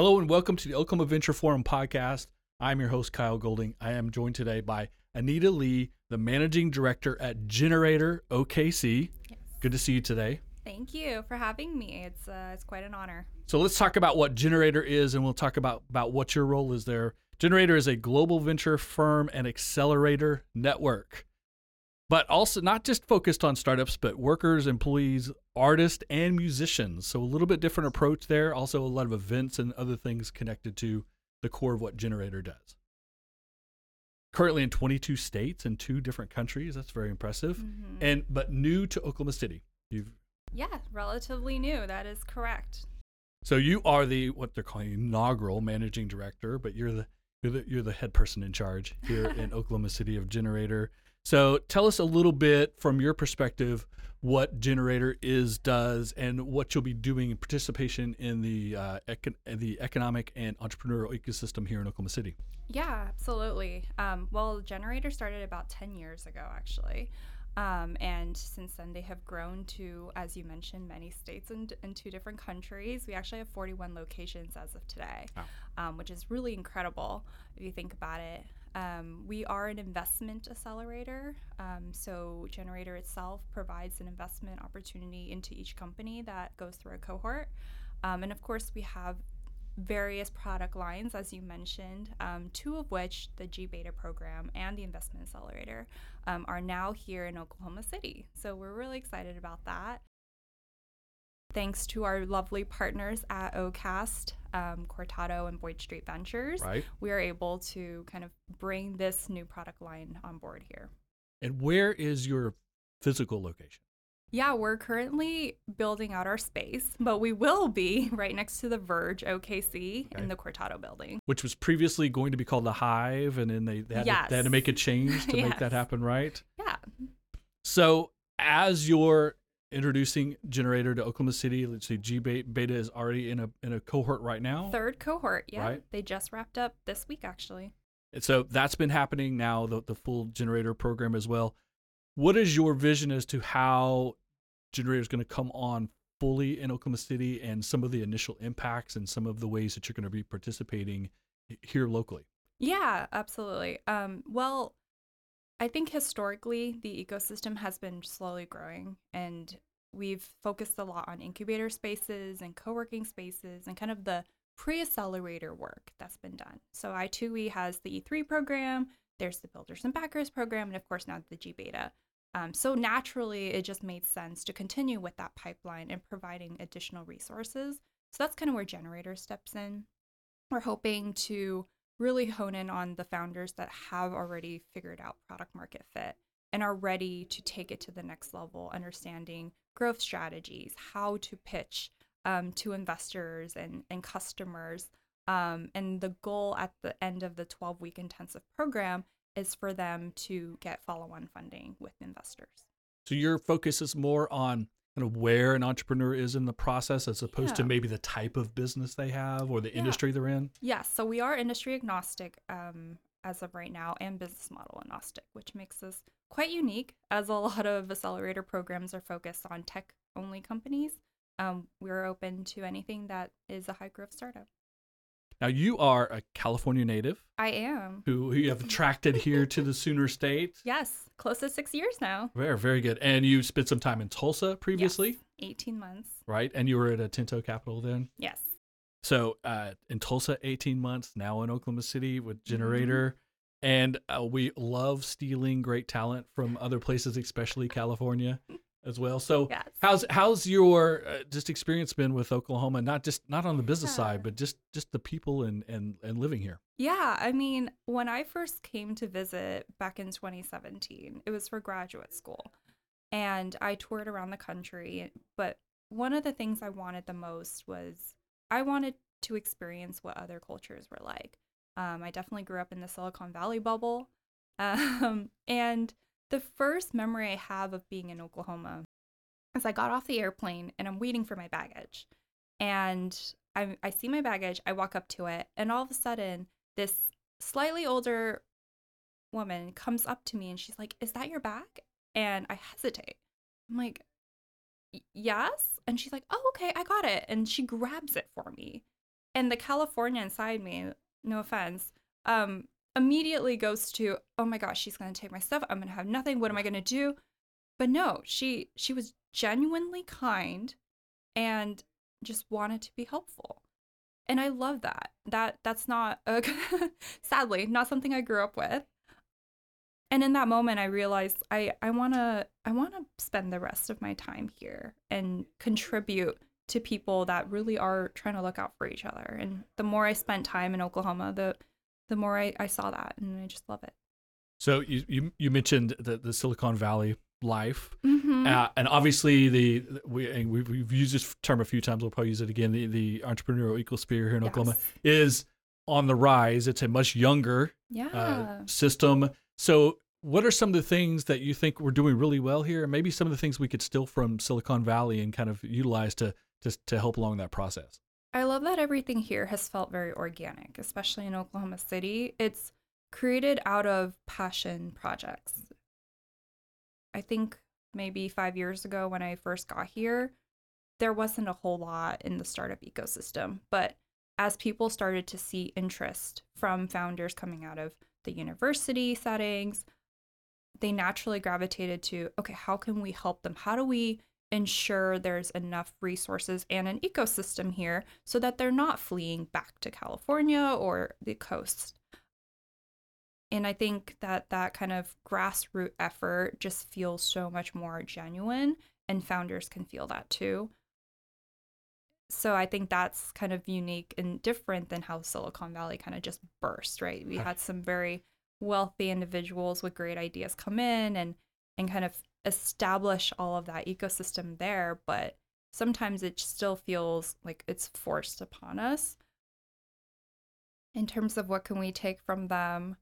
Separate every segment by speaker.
Speaker 1: Hello and welcome to the Oklahoma Venture Forum podcast. I'm your host, Kyle Golding. I am joined today by Anita Lee, the managing director at Generator OKC.
Speaker 2: Yes.
Speaker 1: Good to see you today.
Speaker 2: Thank you for having me. It's uh, it's quite an honor.
Speaker 1: So let's talk about what Generator is, and we'll talk about about what your role is there. Generator is a global venture firm and accelerator network, but also not just focused on startups, but workers, employees, artists, and musicians. So a little bit different approach there. Also, a lot of events and other things connected to the core of what Generator does. Currently in 22 states and two different countries. That's very impressive.
Speaker 2: Mhm.
Speaker 1: And but new to Oklahoma City. You've
Speaker 2: Yeah, relatively new. That is correct.
Speaker 1: So you are the what they're calling inaugural managing director, but you're the you're the you're the head person in charge here in Oklahoma City of Generator. So tell us a little bit from your perspective what Generator is, does, and what you'll be doing in participation in the uh, econ- the economic and entrepreneurial ecosystem here in Oklahoma City.
Speaker 2: Yeah, absolutely. Um, well, Generator started about 10 years ago, actually. Um, and since then, they have grown to, as you mentioned, many states and, and two different countries. We actually have 41 locations as of today,
Speaker 1: Wow.
Speaker 2: um, which is really incredible if you think about it. Um, we are an investment accelerator. Um, so, Generator itself provides an investment opportunity into each company that goes through a cohort. Um, and of course, we have various product lines, as you mentioned, um, two of which, the G Beta program and the Investment Accelerator, um, are now here in Oklahoma City. So we're really excited about that. Thanks to our lovely partners at OCAST, um, Cortado, and Boyd Street Ventures,
Speaker 1: Right.
Speaker 2: we are able to kind of bring this new product line on board here.
Speaker 1: And where is your physical location?
Speaker 2: Yeah, we're currently building out our space, but we will be right next to the Verge OKC
Speaker 1: Okay.
Speaker 2: in the Cortado building.
Speaker 1: Which was previously going to be called the Hive, and then they, they, had, to, they had to make a change to make that happen, right?
Speaker 2: Yeah.
Speaker 1: So as you're introducing Generator to Oklahoma City, let's see, G Be- Beta is already in a in a cohort right now.
Speaker 2: Third cohort, yeah.
Speaker 1: Right.
Speaker 2: They just wrapped up this week, actually.
Speaker 1: And so that's been happening now, the, the full Generator program as well. What is your vision as to how Generator is going to come on fully in Oklahoma City and some of the initial impacts and some of the ways that you're going to be participating here locally?
Speaker 2: Yeah, absolutely. Um, well, I think historically the ecosystem has been slowly growing, and we've focused a lot on incubator spaces and co working spaces and kind of the pre accelerator work that's been done. So, I2E has the E3 program, there's the Builders and Backers program, and of course, now the G Beta. Um, so naturally, it just made sense to continue with that pipeline and providing additional resources. So that's kind of where Generator steps in. We're hoping to really hone in on the founders that have already figured out product market fit and are ready to take it to the next level, understanding growth strategies, how to pitch um, to investors and, and customers. Um, and the goal at the end of the 12 week intensive program is for them to get follow on funding with investors.
Speaker 1: So your focus is more on kind of where an entrepreneur is in the process as opposed to maybe the type of business they have or the
Speaker 2: Yeah.
Speaker 1: industry they're in.
Speaker 2: Yes, so we are industry agnostic um, as of right now and business model agnostic, which makes us quite unique as a lot of accelerator programs are focused on tech only companies. Um, we're open to anything that is a high growth startup.
Speaker 1: Now you are a California native
Speaker 2: I am.
Speaker 1: who, who you have attracted here to the Sooner State.
Speaker 2: Yes, close to six years now.
Speaker 1: Very, very good. And you spent some time in Tulsa previously,
Speaker 2: Yes, 18 months.
Speaker 1: right? And you were at Atento Capital then.
Speaker 2: Yes.
Speaker 1: So uh, in Tulsa, 18 months, now in Oklahoma City with Generator. And uh, we love stealing great talent from other places, especially California as well. So
Speaker 2: Yes.
Speaker 1: how's how's your uh, just experience been with Oklahoma? Not just not on the business
Speaker 2: Yeah.
Speaker 1: side, but just just the people and and and living here.
Speaker 2: Yeah, I mean, when I first came to visit back in 2017, it was for graduate school. And I toured around the country, but one of the things I wanted the most was I wanted to experience what other cultures were like. Um, I definitely grew up in the Silicon Valley bubble. Um, and the first memory I have of being in Oklahoma is I got off the airplane and I'm waiting for my baggage. And I, I see my baggage, I walk up to it, and all of a sudden, this slightly older woman comes up to me and she's like, Is that your bag? And I hesitate. I'm like, Yes. And she's like, Oh, okay, I got it. And she grabs it for me. And the California inside me, no offense, um, immediately goes to, oh my gosh, she's gonna take my stuff. I'm gonna have nothing. What am I gonna do? But no, she she was genuinely kind and just wanted to be helpful. And I love that. That that's not a, sadly not something I grew up with. And in that moment I realized I I want to I want to spend the rest of my time here and contribute to people that really are trying to look out for each other. And the more I spent time in Oklahoma, the the more I, I saw that and I just love it.
Speaker 1: So you you, you mentioned the, the Silicon Valley life,
Speaker 2: Mm-hmm.
Speaker 1: uh, and obviously the we and we've, we've used this term a few times. We'll probably use it again. The the entrepreneurial ecosphere here in Oklahoma is on the rise. It's a much younger
Speaker 2: Yeah.
Speaker 1: uh, system. So, what are some of the things that you think we're doing really well here, and maybe some of the things we could steal from Silicon Valley and kind of utilize to to to help along that process?
Speaker 2: I love that everything here has felt very organic, especially in Oklahoma City. It's created out of passion projects. I think maybe five years ago when I first got here, there wasn't a whole lot in the startup ecosystem. But as people started to see interest from founders coming out of the university settings, they naturally gravitated to okay, how can we help them? How do we ensure there's enough resources and an ecosystem here so that they're not fleeing back to California or the coast? And I think that that kind of grassroots effort just feels so much more genuine, and founders can feel that too. So I think that's kind of unique and different than how Silicon Valley kind of just burst, right? We had some very wealthy individuals with great ideas come in and and kind of establish all of that ecosystem there, but sometimes it still feels like it's forced upon us. In terms of what can we take from them,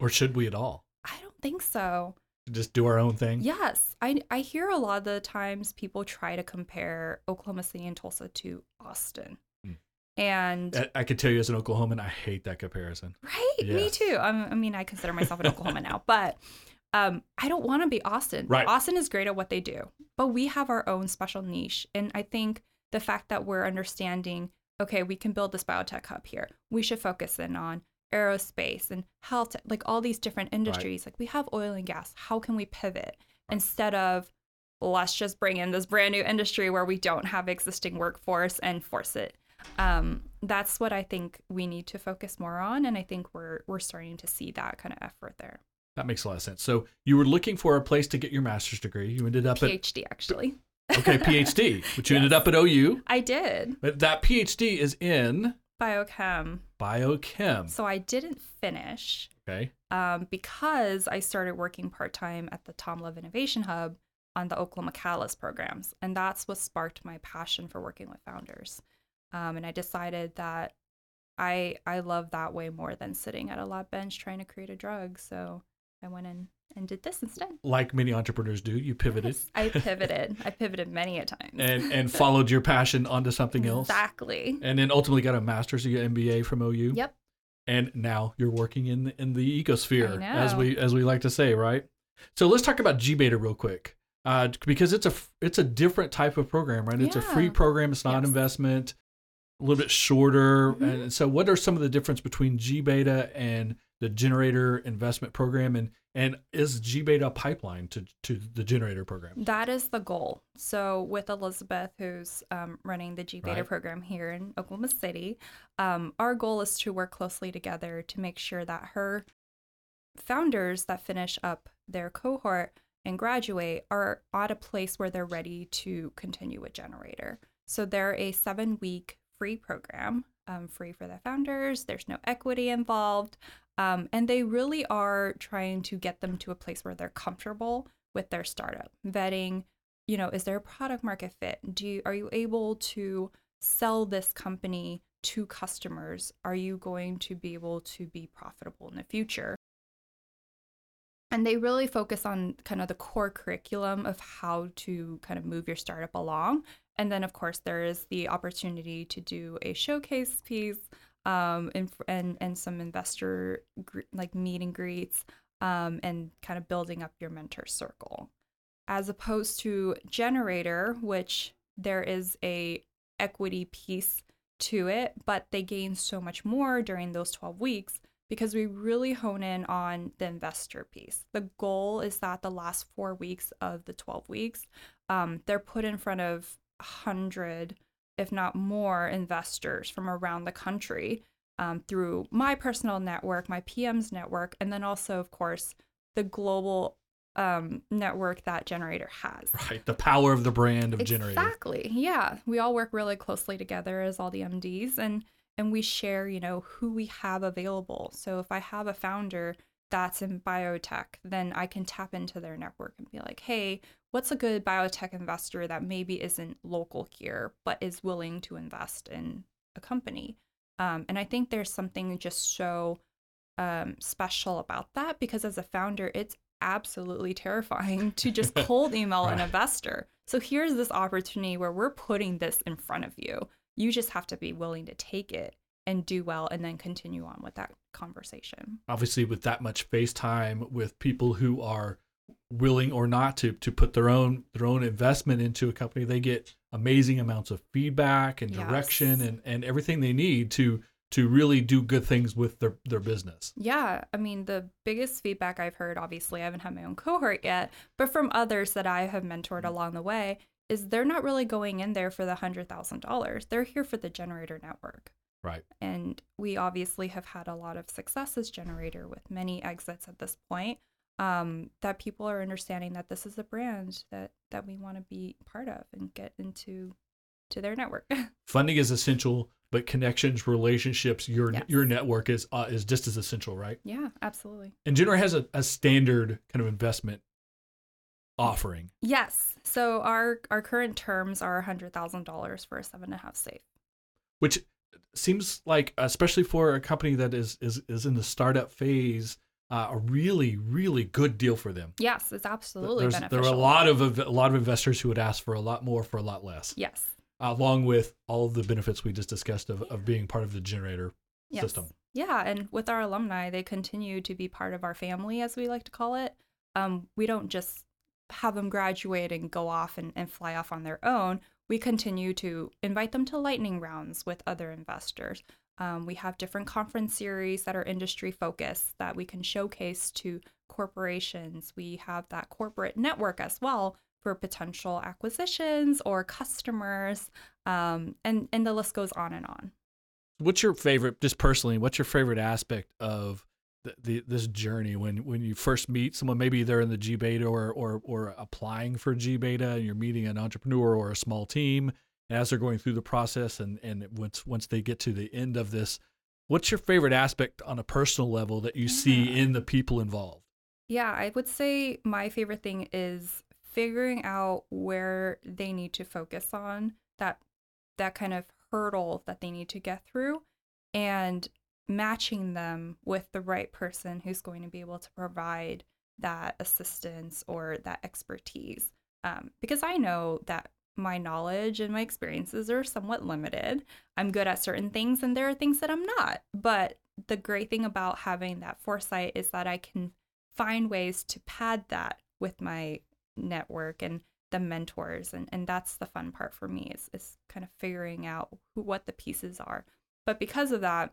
Speaker 1: Or should we at all
Speaker 2: I don't think so.
Speaker 1: just do our own thing?
Speaker 2: Yes, I I hear a lot of the times people try to compare Oklahoma City and Tulsa to Austin.
Speaker 1: Hmm.
Speaker 2: And
Speaker 1: I, could tell you as an Oklahoman, I hate that comparison.
Speaker 2: right, me too. I'm, I mean, I consider myself an Oklahoma now, but um, I don't want to be Austin.
Speaker 1: Right.
Speaker 2: Austin is great at what they do, but we have our own special niche, and I think the fact that we're understanding, okay, we can build this biotech hub here. We should focus in on aerospace and health, like all these different industries. Like we have oil and gas. How can we pivot instead of let's just bring in this brand new industry where we don't have existing workforce and force it? Um, that's what I think we need to focus more on, and I think we're we're starting to see that kind of effort there.
Speaker 1: That makes a lot of sense. So you were looking for a place to get your master's degree. You ended up at
Speaker 2: PhD actually.
Speaker 1: okay PhD, but you ended up at OU.
Speaker 2: I did
Speaker 1: But that PhD is in
Speaker 2: biochem,
Speaker 1: biochem.
Speaker 2: so I didn't finish
Speaker 1: Okay.
Speaker 2: um, because I started working part time at the Tom Love Innovation Hub on the Oklahoma Catalyst programs, and that's what sparked my passion for working with founders. Um, and I decided that I I love that way more than sitting at a lab bench trying to create a drug. So I went in and did this instead.
Speaker 1: Like many entrepreneurs do, you pivoted
Speaker 2: Yes, I pivoted. I pivoted many a times.
Speaker 1: and and followed your passion onto something else.
Speaker 2: Exactly.
Speaker 1: And then ultimately got a master's, got MBA from OU.
Speaker 2: Yep.
Speaker 1: And now you're working in the, in the ecosphere, as we as we like to say, right? So let's talk about G Beta real quick, uh, because it's a it's a different type of program, right? It's a free program. It's not
Speaker 2: Yes.
Speaker 1: investment, a little bit shorter.
Speaker 2: Mhm.
Speaker 1: And so, what are some of the difference between G Beta and the generator investment program? And and is G Beta a pipeline to to the generator program?
Speaker 2: That is the goal. So, with Elizabeth, who's um, running the G Beta
Speaker 1: Right.
Speaker 2: program here in Oklahoma City, um, our goal is to work closely together to make sure that her founders that finish up their cohort and graduate are at a place where they're ready to continue with Generator. So, they're a seven week free program, um, free for the founders. There's no equity involved. Um, and they really are trying to get them to a place where they're comfortable with their startup. Vetting you know is there a product market fit? Do you are you able to sell this company to customers? Are you going to be able to be profitable in the future? And they really focus on kind of the core curriculum of how to kind of move your startup along. And then of course there is the opportunity to do a showcase piece um, and, and and some investor gr- like meet and greets um, and kind of building up your mentor circle as opposed to generator which there is a equity piece to it, but they gain so much more during those 12 weeks because we really hone in on the investor piece. The goal is that the last four weeks of the 12 weeks, um, they're put in front of 100, if not more, investors from around the country um, through my personal network, my PM's network, and then also, of course, the global um, network that Generator has.
Speaker 1: Right. The power of the brand of Generator.
Speaker 2: Exactly. Yeah. We all work really closely together as all the MDs and and we share, you know, who we have available. So if I have a founder that's in biotech, then I can tap into their network and be like, hey, what's a good biotech investor that maybe isn't local here, but is willing to invest in a company? Um, and I think there's something just so um, special about that because as a founder, it's absolutely terrifying to just cold email an investor. So here's this opportunity where we're putting this in front of you. You just have to be willing to take it and do well and then continue on with that conversation.
Speaker 1: Obviously with that much face time with people who are willing or not to to put their own their own investment into a company, they get amazing amounts of feedback and direction yes. and, and everything they need to to really do good things with their, their business.
Speaker 2: Yeah. I mean, the biggest feedback I've heard, obviously, I haven't had my own cohort yet, but from others that I have mentored mm. along the way, is they're not really going in there for the $100,000. They're here for the generator network.
Speaker 1: Right.
Speaker 2: And we obviously have had a lot of success as generator with many exits at this point. Um, that people are understanding that this is a brand that that we want to be part of and get into to their network.
Speaker 1: Funding is essential, but connections, relationships, your yes. your network is uh, is just as essential, right?
Speaker 2: Yeah, absolutely.
Speaker 1: And Generator has a, a standard kind of investment offering.
Speaker 2: Yes. So our our current terms are hundred thousand dollars for a seven and a half safe.
Speaker 1: Which seems like, especially for a company that is is is in the startup phase, uh, a really really good deal for them.
Speaker 2: Yes, it's absolutely There's, beneficial.
Speaker 1: There are a lot of a lot of investors who would ask for a lot more for a lot less.
Speaker 2: Yes.
Speaker 1: Along with all of the benefits we just discussed of, of being part of the generator yes. system.
Speaker 2: Yeah, and with our alumni, they continue to be part of our family, as we like to call it. Um, we don't just have them graduate and go off and, and fly off on their own. We continue to invite them to lightning rounds with other investors. Um, we have different conference series that are industry focused that we can showcase to corporations. We have that corporate network as well for potential acquisitions or customers, um, and and the list goes on and on.
Speaker 1: What's your favorite, just personally? What's your favorite aspect of the, the, this journey when when you first meet someone? Maybe they're in the G Beta or or or applying for G Beta, and you're meeting an entrepreneur or a small team. And as they're going through the process, and and once once they get to the end of this, what's your favorite aspect on a personal level that you yeah. see in the people involved?
Speaker 2: Yeah, I would say my favorite thing is figuring out where they need to focus on that that kind of hurdle that they need to get through and matching them with the right person who's going to be able to provide that assistance or that expertise. Um, because i know that my knowledge and my experiences are somewhat limited. I'm good at certain things and there are things that i'm not. But the great thing about having that foresight is that i can find ways to pad that with my network and the mentors. And, and that's the fun part for me is, is kind of figuring out who what the pieces are. But because of that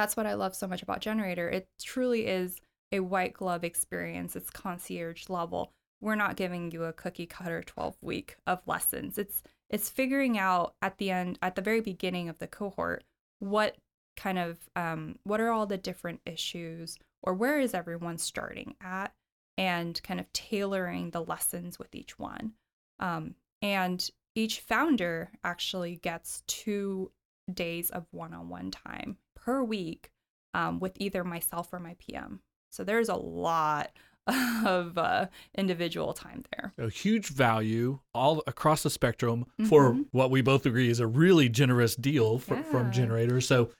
Speaker 2: that's what i love so much about generator. It truly is a white glove experience. It's concierge level. We're not giving you a cookie cutter 12 week of lessons. It's it's figuring out at the end at the very beginning of the cohort what kind of um, what are all the different issues or where is everyone starting at and kind of tailoring the lessons with each one. Um, and each founder actually gets two days of one on one time per week um, with either myself or my PM. So there's a lot of uh, individual time there.
Speaker 1: A huge value all across the spectrum mm-hmm. for what we both agree is a really generous deal for, yeah. from generators. So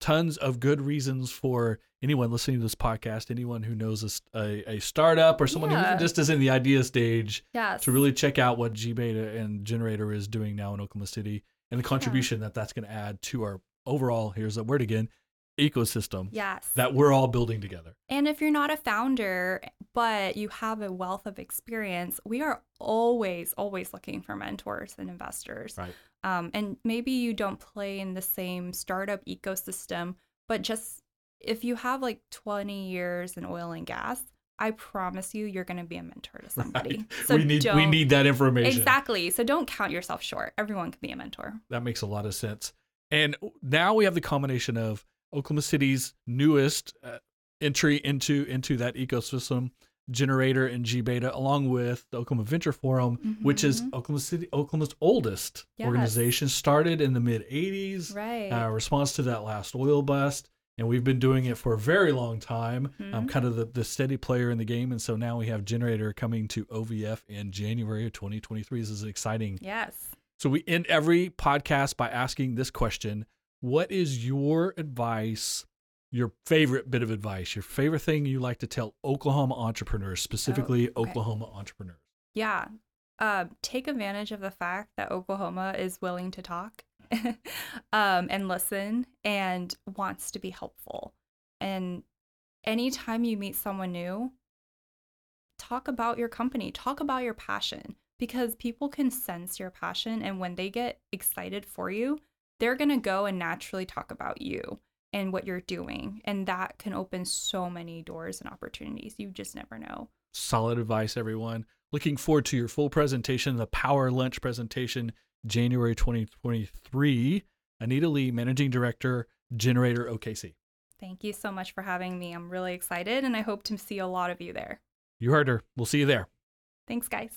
Speaker 1: tons of good reasons for anyone listening to this podcast, anyone who knows a, a, a startup or someone yeah. who just is in the idea stage,
Speaker 2: yes.
Speaker 1: to really check out what GBeta and Generator is doing now in Oklahoma City and the contribution yeah. that that's going to add to our overall, here's a word again, ecosystem
Speaker 2: yes.
Speaker 1: that we're all building together.
Speaker 2: And if you're not a founder, but you have a wealth of experience, we are always, always looking for mentors and investors.
Speaker 1: Right.
Speaker 2: Um, and maybe you don't play in the same startup ecosystem, but just if you have like 20 years in oil and gas, I promise you, you're going to be a mentor to somebody.
Speaker 1: Right.
Speaker 2: So
Speaker 1: we need we need that information.
Speaker 2: Exactly. So don't count yourself short. Everyone can be a mentor.
Speaker 1: That makes a lot of sense. And now we have the combination of Oklahoma City's newest uh, entry into into that ecosystem, Generator and G Beta, along with the Oklahoma Venture Forum, which is
Speaker 2: Mhm.
Speaker 1: Oklahoma City Oklahoma's oldest
Speaker 2: Yes.
Speaker 1: organization, started in the mid '80s.
Speaker 2: Right.
Speaker 1: Uh, response to that last oil bust, and we've been doing it for a very long time. I'm
Speaker 2: Mhm.
Speaker 1: kind of the, the steady player in the game, and so now we have Generator coming to OVF in January of 2023. This is exciting.
Speaker 2: yes.
Speaker 1: So we end every podcast by asking this question: What is your advice? Your favorite bit of advice, your favorite thing you like to tell Oklahoma entrepreneurs, specifically
Speaker 2: Oh, okay.
Speaker 1: Oklahoma entrepreneurs.
Speaker 2: Yeah. Uh, take advantage of the fact that Oklahoma is willing to talk um, and listen and wants to be helpful. And anytime you meet someone new, talk about your company, talk about your passion because people can sense your passion. And when they get excited for you, they're going to go and naturally talk about you and what you're doing. And that can open so many doors and opportunities. You just never know.
Speaker 1: Solid advice, everyone. Looking forward to your full presentation, the Power Lunch presentation, January 2023. Anita Lee, Managing Director, Generator OKC.
Speaker 2: Thank you so much for having me. I'm really excited and I hope to see a lot of you there.
Speaker 1: You heard her. We'll see you there.
Speaker 2: Thanks, guys.